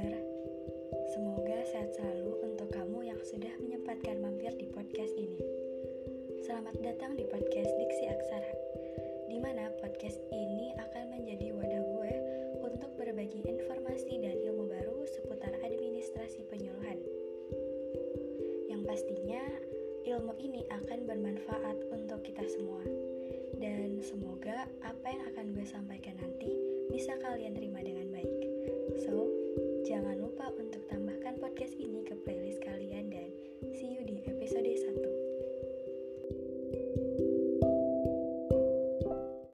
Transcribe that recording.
kabar? Semoga sehat selalu untuk kamu yang sudah menyempatkan mampir di podcast ini. Selamat datang di podcast Diksi Aksara, di mana podcast ini akan menjadi wadah gue untuk berbagi informasi dan ilmu baru seputar administrasi penyuluhan. Yang pastinya, ilmu ini akan bermanfaat untuk kita semua. Dan semoga apa yang akan gue sampaikan nanti bisa kalian terima dengan baik. So, lupa untuk tambah